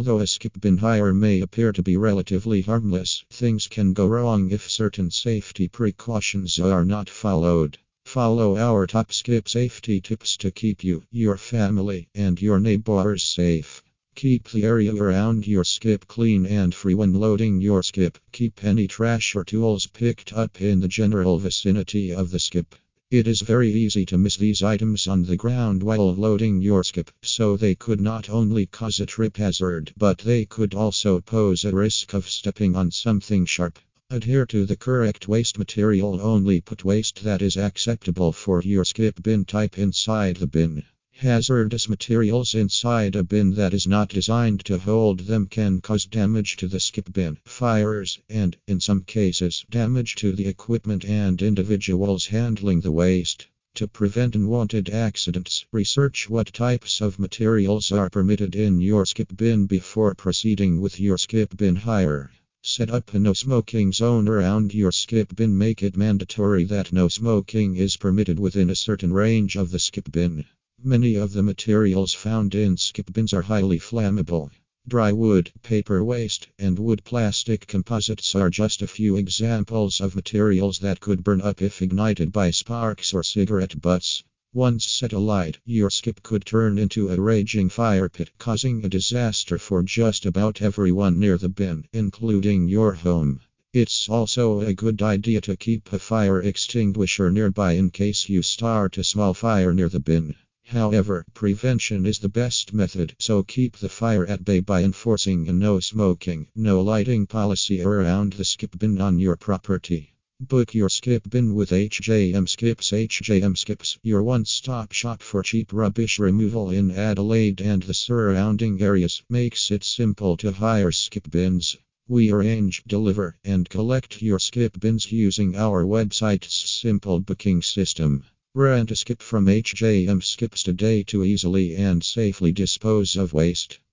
Although a skip bin hire may appear to be relatively harmless, things can go wrong if certain safety precautions are not followed. Follow our top skip safety tips to keep you, your family, and your neighbors safe. Keep the area around your skip clean and free when loading your skip. Keep any trash or tools picked up in the general vicinity of the skip. It is very easy to miss these items on the ground while loading your skip, so they could not only cause a trip hazard, but they could also pose a risk of stepping on something sharp. Adhere to the correct waste material, only put waste that is acceptable for your skip bin type inside the bin. Hazardous materials inside a bin that is not designed to hold them can cause damage to the skip bin, fires, and, in some cases, damage to the equipment and individuals handling the waste. To prevent unwanted accidents, research what types of materials are permitted in your skip bin before proceeding with your skip bin hire. Set up a no smoking zone around your skip bin. Make it mandatory that no smoking is permitted within a certain range of the skip bin. Many of the materials found in skip bins are highly flammable. Dry wood, paper waste, and wood plastic composites are just a few examples of materials that could burn up if ignited by sparks or cigarette butts. Once set alight, your skip could turn into a raging fire pit, causing a disaster for just about everyone near the bin, including your home. It's also a good idea to keep a fire extinguisher nearby in case you start a small fire near the bin. However, prevention is the best method, so keep the fire at bay by enforcing a no smoking, no lighting policy around the skip bin on your property. Book your skip bin with HJM Skips. HJM Skips, your one stop shop for cheap rubbish removal in Adelaide and the surrounding areas, makes it simple to hire skip bins. We arrange, deliver, and collect your skip bins using our website's simple booking system. Rent a skip from HJM Skips today to easily and safely dispose of waste.